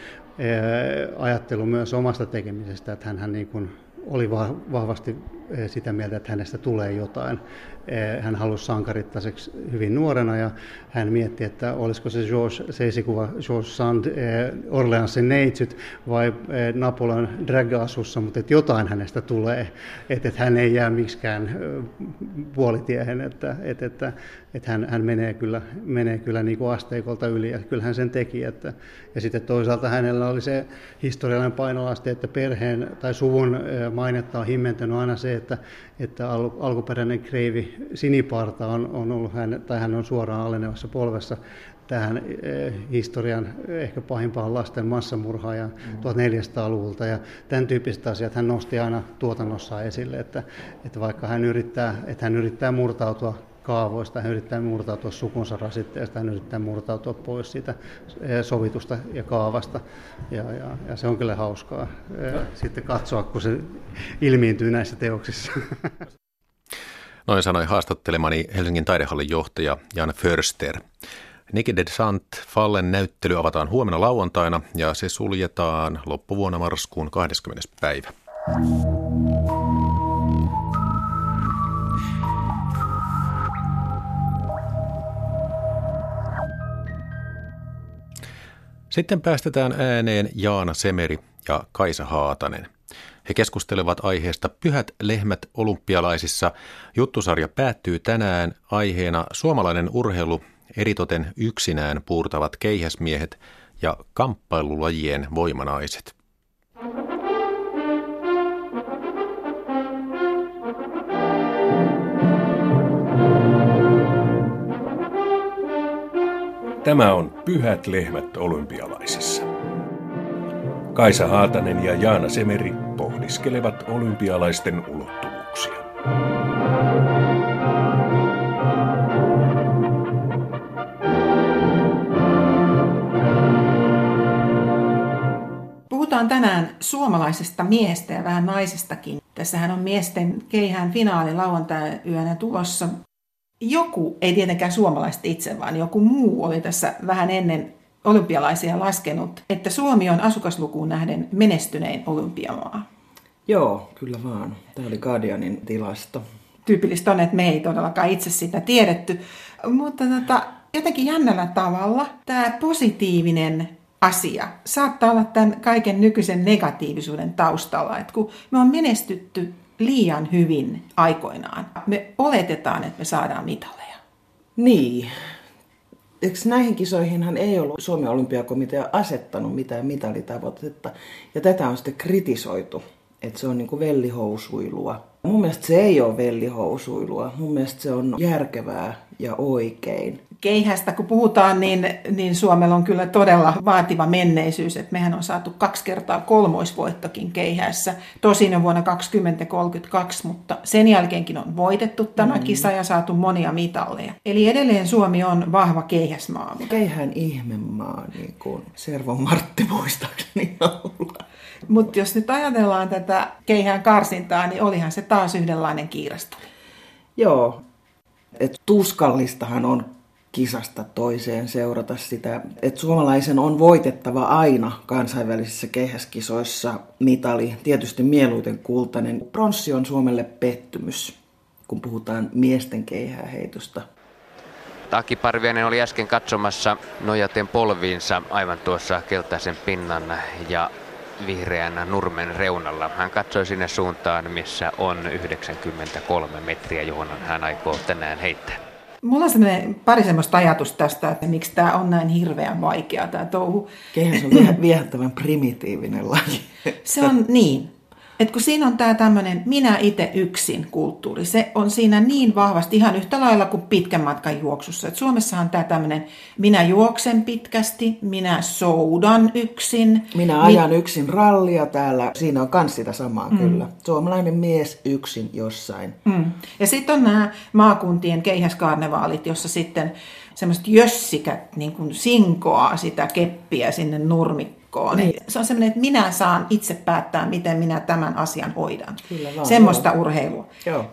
ajattelu myös omasta tekemisestä, että hän niin kuin oli vahvasti Eh, sitä mieltä, että hänestä tulee jotain. Eh, hän halusi sankarittaiseksi hyvin nuorena ja hän mietti, että olisiko se, George, se esikuva George Sand eh, Orleansin neitsyt vai Napoleon drag-asussa, mutta että jotain hänestä tulee, että, että hän ei jää miksikään puolitiehen, että, että, että, että hän, hän menee kyllä, menee kyllä niin kuin asteikolta yli ja kyllä hän sen teki. Että, ja sitten toisaalta hänellä oli se historiallinen painolasti, että perheen tai suvun mainetta on himmentänyt aina se, että, että al, alkuperäinen kreivi siniparta on, on ollut hän, tai hän on suoraan alenevassa polvessa tähän eh, historian ehkä pahimpaan lasten massamurhaajan mm. 1400-luvulta. Ja tämän tyyppiset asiat hän nosti aina tuotannossa esille, että, että vaikka hän yrittää, että hän yrittää murtautua kaavoista, hän yrittää murtautua sukunsa rasitteesta, hän yrittää murtautua pois siitä eh, sovitusta ja kaavasta. Ja, ja, ja se on kyllä hauskaa eh, no. sitten katsoa, kun se ilmiintyy näissä teoksissa. [LAUGHS] Noin sanoi haastattelemani Helsingin taidehallin johtaja Jan Förster. Niki de Sant Fallen näyttely avataan huomenna lauantaina ja se suljetaan loppuvuonna marraskuun 20. päivä. Sitten päästetään ääneen Jaana Semeri ja Kaisa Haatanen. He keskustelevat aiheesta Pyhät lehmät olympialaisissa. Juttusarja päättyy tänään aiheena suomalainen urheilu, eritoten yksinään puurtavat keihäsmiehet ja kamppailulajien voimanaiset. Tämä on Pyhät lehmät olympialaisissa. Kaisa Haatanen ja Jaana Semeri pohdiskelevat olympialaisten ulottuvuuksia. Puhutaan tänään suomalaisesta miestä ja vähän naisestakin. Tässähän on miesten keihään finaali lauantai-yönä tulossa. Joku, ei tietenkään suomalaiset itse, vaan joku muu oli tässä vähän ennen olympialaisia laskenut, että Suomi on asukaslukuun nähden menestynein olympiamaa. Joo, kyllä vaan. Tämä oli Guardianin tilasto. Tyypillistä on, että me ei todellakaan itse sitä tiedetty. Mutta tota, jotenkin jännällä tavalla tämä positiivinen asia saattaa olla tämän kaiken nykyisen negatiivisuuden taustalla. Että kun me on menestytty liian hyvin aikoinaan, me oletetaan, että me saadaan mitaleja. Niin. Eikö näihin kisoihinhan ei ollut Suomen olympiakomitea asettanut mitään mitalitavoitetta, ja tätä on sitten kritisoitu, että se on niin kuin vellihousuilua. Mun mielestä se ei ole vellihousuilua, mun mielestä se on järkevää ja oikein keihästä kun puhutaan, niin, niin Suomella on kyllä todella vaativa menneisyys. Että mehän on saatu kaksi kertaa kolmoisvoittokin keihässä. Tosin jo vuonna 2032, mutta sen jälkeenkin on voitettu tämä mm. kisa ja saatu monia mitalleja. Eli edelleen Suomi on vahva keihäsmaa. Keihään ihmemaa, niin kuin Servo Martti muistaakseni [LAUGHS] Mutta jos nyt ajatellaan tätä keihään karsintaa, niin olihan se taas yhdenlainen kiirastelu. Joo, et tuskallistahan on kisasta toiseen seurata sitä, että suomalaisen on voitettava aina kansainvälisissä kehäskisoissa mitali, tietysti mieluiten kultainen. Pronssi on Suomelle pettymys, kun puhutaan miesten keihääheitosta. Taki Parviainen oli äsken katsomassa nojaten polviinsa aivan tuossa keltaisen pinnan ja vihreän nurmen reunalla. Hän katsoi sinne suuntaan, missä on 93 metriä, johon hän aikoo tänään heittää. Mulla on semmoinen pari semmoista ajatusta tästä, että miksi tämä on näin hirveän vaikea tämä touhu. Kehä on viehättävän primitiivinen laji. Se on niin. Et kun siinä on tämä tämmöinen minä itse yksin kulttuuri, se on siinä niin vahvasti ihan yhtä lailla kuin pitkän matkan juoksussa. Et Suomessa on tämä tämmöinen minä juoksen pitkästi, minä soudan yksin. Minä ajan mi- yksin rallia täällä, siinä on myös sitä samaa mm. kyllä. Suomalainen mies yksin jossain. Mm. Ja sitten on nämä maakuntien keihäskarnevaalit, jossa sitten semmoiset jössikät niin kuin sinkoaa sitä keppiä sinne nurmikkoon joukkoon. Niin. Se on semmoinen, että minä saan itse päättää, miten minä tämän asian hoidan. Kyllä vaan, Semmoista joo. urheilua. Joo.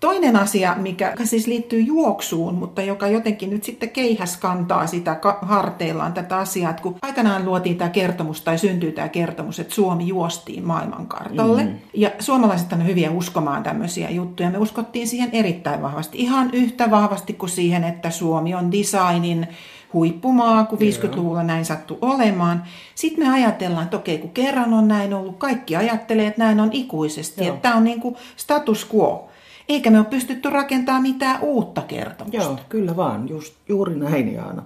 Toinen asia, mikä siis liittyy juoksuun, mutta joka jotenkin nyt sitten keihäs kantaa sitä harteillaan tätä asiaa, että kun aikanaan luotiin tämä kertomus tai syntyi tämä kertomus, että Suomi juostiin maailmankartalle. Mm. Ja suomalaiset on hyviä uskomaan tämmöisiä juttuja. Me uskottiin siihen erittäin vahvasti, ihan yhtä vahvasti kuin siihen, että Suomi on designin huippumaa, kun 50-luvulla näin sattui olemaan. Sitten me ajatellaan, että okei, kun kerran on näin ollut, kaikki ajattelee, että näin on ikuisesti. Joo. Että tämä on niin kuin status quo. Eikä me ole pystytty rakentamaan mitään uutta kertomusta. Joo, kyllä vaan. Just, juuri näin, Jaana.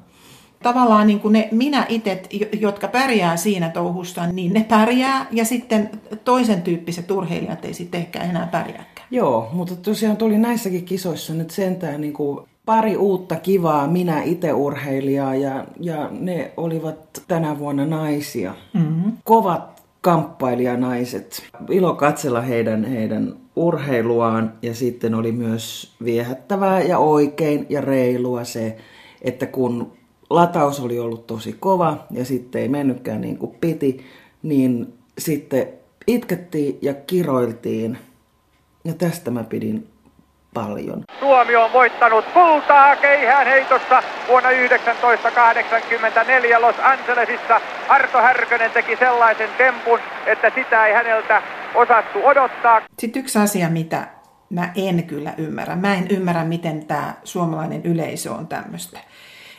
Tavallaan niin kuin ne minä itse, jotka pärjää siinä touhussa, niin ne pärjää. Ja sitten toisen tyyppiset urheilijat ei sitten ehkä enää pärjääkään. Joo, mutta tosiaan tuli näissäkin kisoissa nyt sentään niin kuin pari uutta kivaa minä itse urheilijaa ja, ja ne olivat tänä vuonna naisia. Mm-hmm. Kovat kamppailijanaiset. Ilo katsella heidän, heidän urheiluaan ja sitten oli myös viehättävää ja oikein ja reilua se, että kun lataus oli ollut tosi kova ja sitten ei mennytkään niin kuin piti, niin sitten itkettiin ja kiroiltiin. Ja tästä mä pidin paljon. Suomi on voittanut kultaa keihään heitossa vuonna 1984 Los Angelesissa. Arto Härkönen teki sellaisen tempun, että sitä ei häneltä osattu odottaa. Sitten yksi asia, mitä mä en kyllä ymmärrä. Mä en ymmärrä, miten tämä suomalainen yleisö on tämmöistä.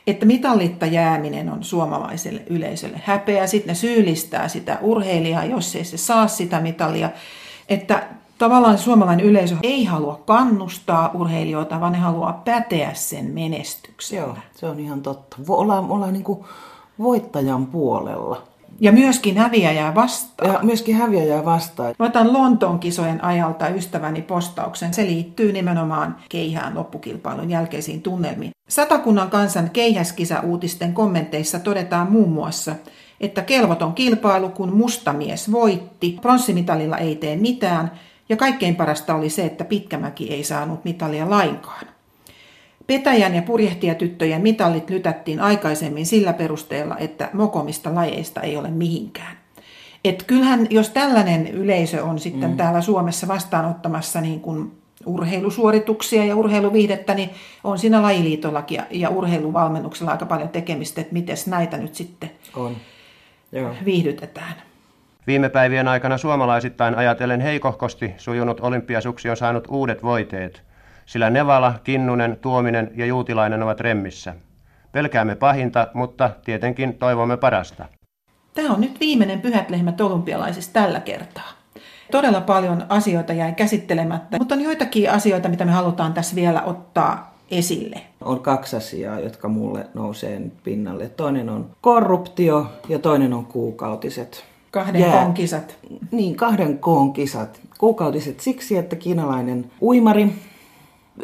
Että mitallitta jääminen on suomalaiselle yleisölle häpeä. Sitten ne syyllistää sitä urheilijaa, jos ei se saa sitä mitalia. Että tavallaan suomalainen yleisö ei halua kannustaa urheilijoita, vaan ne haluaa päteä sen menestyksellä. Joo, se on ihan totta. Ollaan, ollaan niin kuin voittajan puolella. Ja myöskin häviäjää vastaan. Ja myöskin häviäjää vastaan. Mä otan Lontoon kisojen ajalta ystäväni postauksen. Se liittyy nimenomaan keihään loppukilpailun jälkeisiin tunnelmiin. Satakunnan kansan keihäskisa-uutisten kommenteissa todetaan muun muassa, että kelvoton kilpailu, kun musta mies voitti, pronssimitalilla ei tee mitään, ja kaikkein parasta oli se, että Pitkämäki ei saanut mitalia lainkaan. Petäjän ja purjehtijatyttöjen mitallit lytättiin aikaisemmin sillä perusteella, että mokomista lajeista ei ole mihinkään. Et kyllähän, jos tällainen yleisö on sitten mm. täällä Suomessa vastaanottamassa niin kuin urheilusuorituksia ja urheiluviihdettä, niin on siinä lajiliitollakin ja, ja urheiluvalmennuksella aika paljon tekemistä, että miten näitä nyt sitten on. Joo. viihdytetään. Viime päivien aikana suomalaisittain ajatellen heikohkosti sujunut olympiasuksi on saanut uudet voiteet, sillä Nevala, Kinnunen, Tuominen ja Juutilainen ovat remmissä. Pelkäämme pahinta, mutta tietenkin toivomme parasta. Tämä on nyt viimeinen Pyhät lehmät olympialaisissa tällä kertaa. Todella paljon asioita jäi käsittelemättä, mutta on joitakin asioita, mitä me halutaan tässä vielä ottaa esille. On kaksi asiaa, jotka mulle nousee pinnalle. Toinen on korruptio ja toinen on kuukautiset. Kahden Jää. koon kisat. Niin, kahden koon kisat. Kuukautiset siksi, että kiinalainen uimari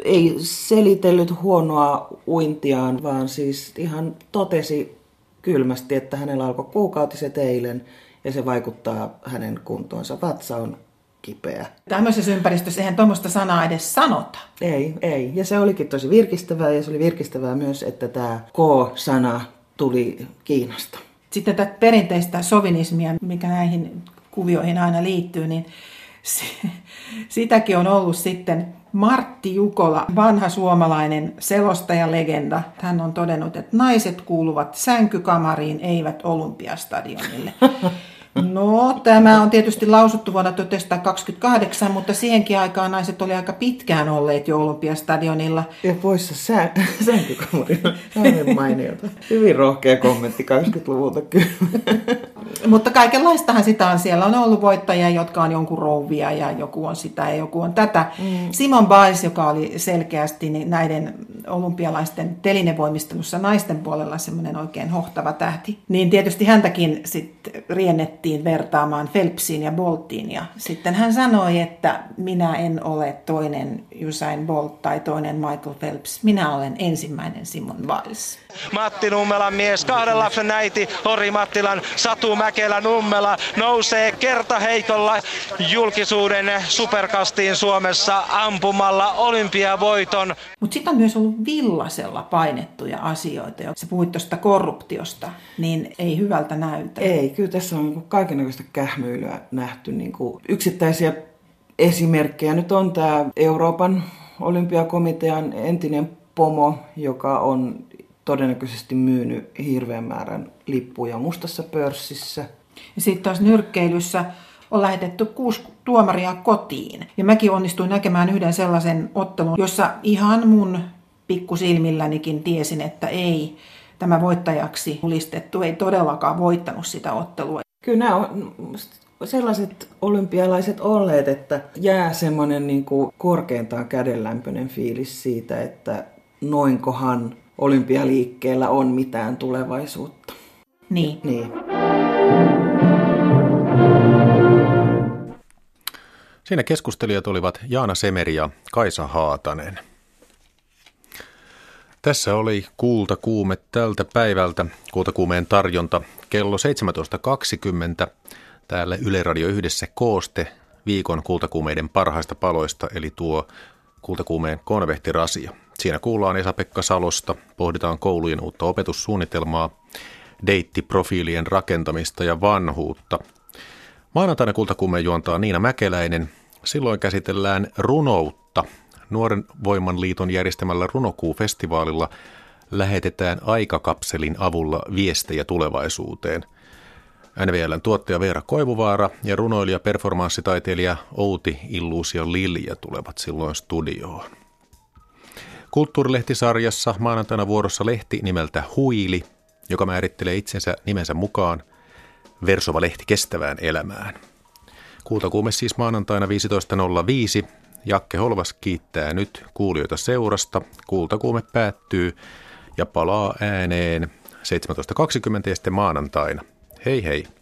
ei selitellyt huonoa uintiaan, vaan siis ihan totesi kylmästi, että hänellä alkoi kuukautiset eilen ja se vaikuttaa hänen kuntoonsa. Vatsa on kipeä. Tämmöisessä ympäristössä eihän tuommoista sanaa edes sanota. Ei, ei. Ja se olikin tosi virkistävää ja se oli virkistävää myös, että tämä K-sana tuli Kiinasta. Sitten tätä perinteistä sovinismia, mikä näihin kuvioihin aina liittyy, niin sitäkin on ollut sitten Martti Jukola, vanha suomalainen selostaja-legenda. Hän on todennut, että naiset kuuluvat sänkykamariin, eivät olympiastadionille. No, tämä on tietysti lausuttu vuonna 1928, mutta siihenkin aikaan naiset oli aika pitkään olleet jo Olympiastadionilla. Ja poissa sä, [LAUGHS] sänkykamarilla. Aivan mainiota. Hyvin rohkea kommentti 80-luvulta kyllä. mutta kaikenlaistahan sitä on. Siellä on ollut voittajia, jotka on jonkun rouvia ja joku on sitä ja joku on tätä. Mm. Simon Biles, joka oli selkeästi näiden olympialaisten telinevoimistelussa naisten puolella semmoinen oikein hohtava tähti, niin tietysti häntäkin sitten riennettiin vertaamaan Phelpsiin ja Boltiin. Ja sitten hän sanoi, että minä en ole toinen Usain Bolt tai toinen Michael Phelps. Minä olen ensimmäinen Simon Biles. Matti Nummelan mies, kahden lapsen äiti, Ori Mattilan, Satu Mäkelä Nummela nousee kertaheikolla julkisuuden superkastiin Suomessa ampumalla olympiavoiton. Mutta sitten on myös ollut villasella painettuja asioita. Se puhuit tuosta korruptiosta, niin ei hyvältä näytä. Ei, kyllä tässä on kaikenlaista kähmyilyä nähty. Niin kuin yksittäisiä esimerkkejä nyt on tämä Euroopan olympiakomitean entinen pomo, joka on todennäköisesti myynyt hirveän määrän lippuja mustassa pörssissä. Ja sitten taas nyrkkeilyssä on lähetetty kuusi tuomaria kotiin. Ja mäkin onnistuin näkemään yhden sellaisen ottelun, jossa ihan mun pikkusilmillänikin tiesin, että ei tämä voittajaksi julistettu ei todellakaan voittanut sitä ottelua. Kyllä nämä on sellaiset olympialaiset olleet, että jää semmoinen niin kuin korkeintaan kädenlämpöinen fiilis siitä, että noinkohan olympialiikkeellä on mitään tulevaisuutta. Niin. niin. Siinä keskustelijat olivat Jaana Semeri ja Kaisa Haatanen. Tässä oli Kuultakuume tältä päivältä. Kuultakuumeen tarjonta kello 17.20. Täällä Yle Radio yhdessä kooste viikon kultakuumeiden parhaista paloista, eli tuo kultakuumeen konvehtirasia. Siinä kuullaan Esa-Pekka Salosta, pohditaan koulujen uutta opetussuunnitelmaa, deittiprofiilien rakentamista ja vanhuutta. Maanantaina kultakuumeen juontaa Niina Mäkeläinen. Silloin käsitellään runoutta. Nuoren Voiman liiton järjestämällä Runokuu-festivaalilla lähetetään aikakapselin avulla viestejä tulevaisuuteen. NVLn tuottaja Veera Koivuvaara ja runoilija performanssitaiteilija Outi Illuusio Lilja tulevat silloin studioon. Kulttuurilehtisarjassa maanantaina vuorossa lehti nimeltä Huili, joka määrittelee itsensä nimensä mukaan versova lehti kestävään elämään. Kuutakuume siis maanantaina 15.05. Jakke Holvas kiittää nyt kuulijoita seurasta. Kultakuume päättyy ja palaa ääneen 17.20 ja sitten maanantaina. Hei hei!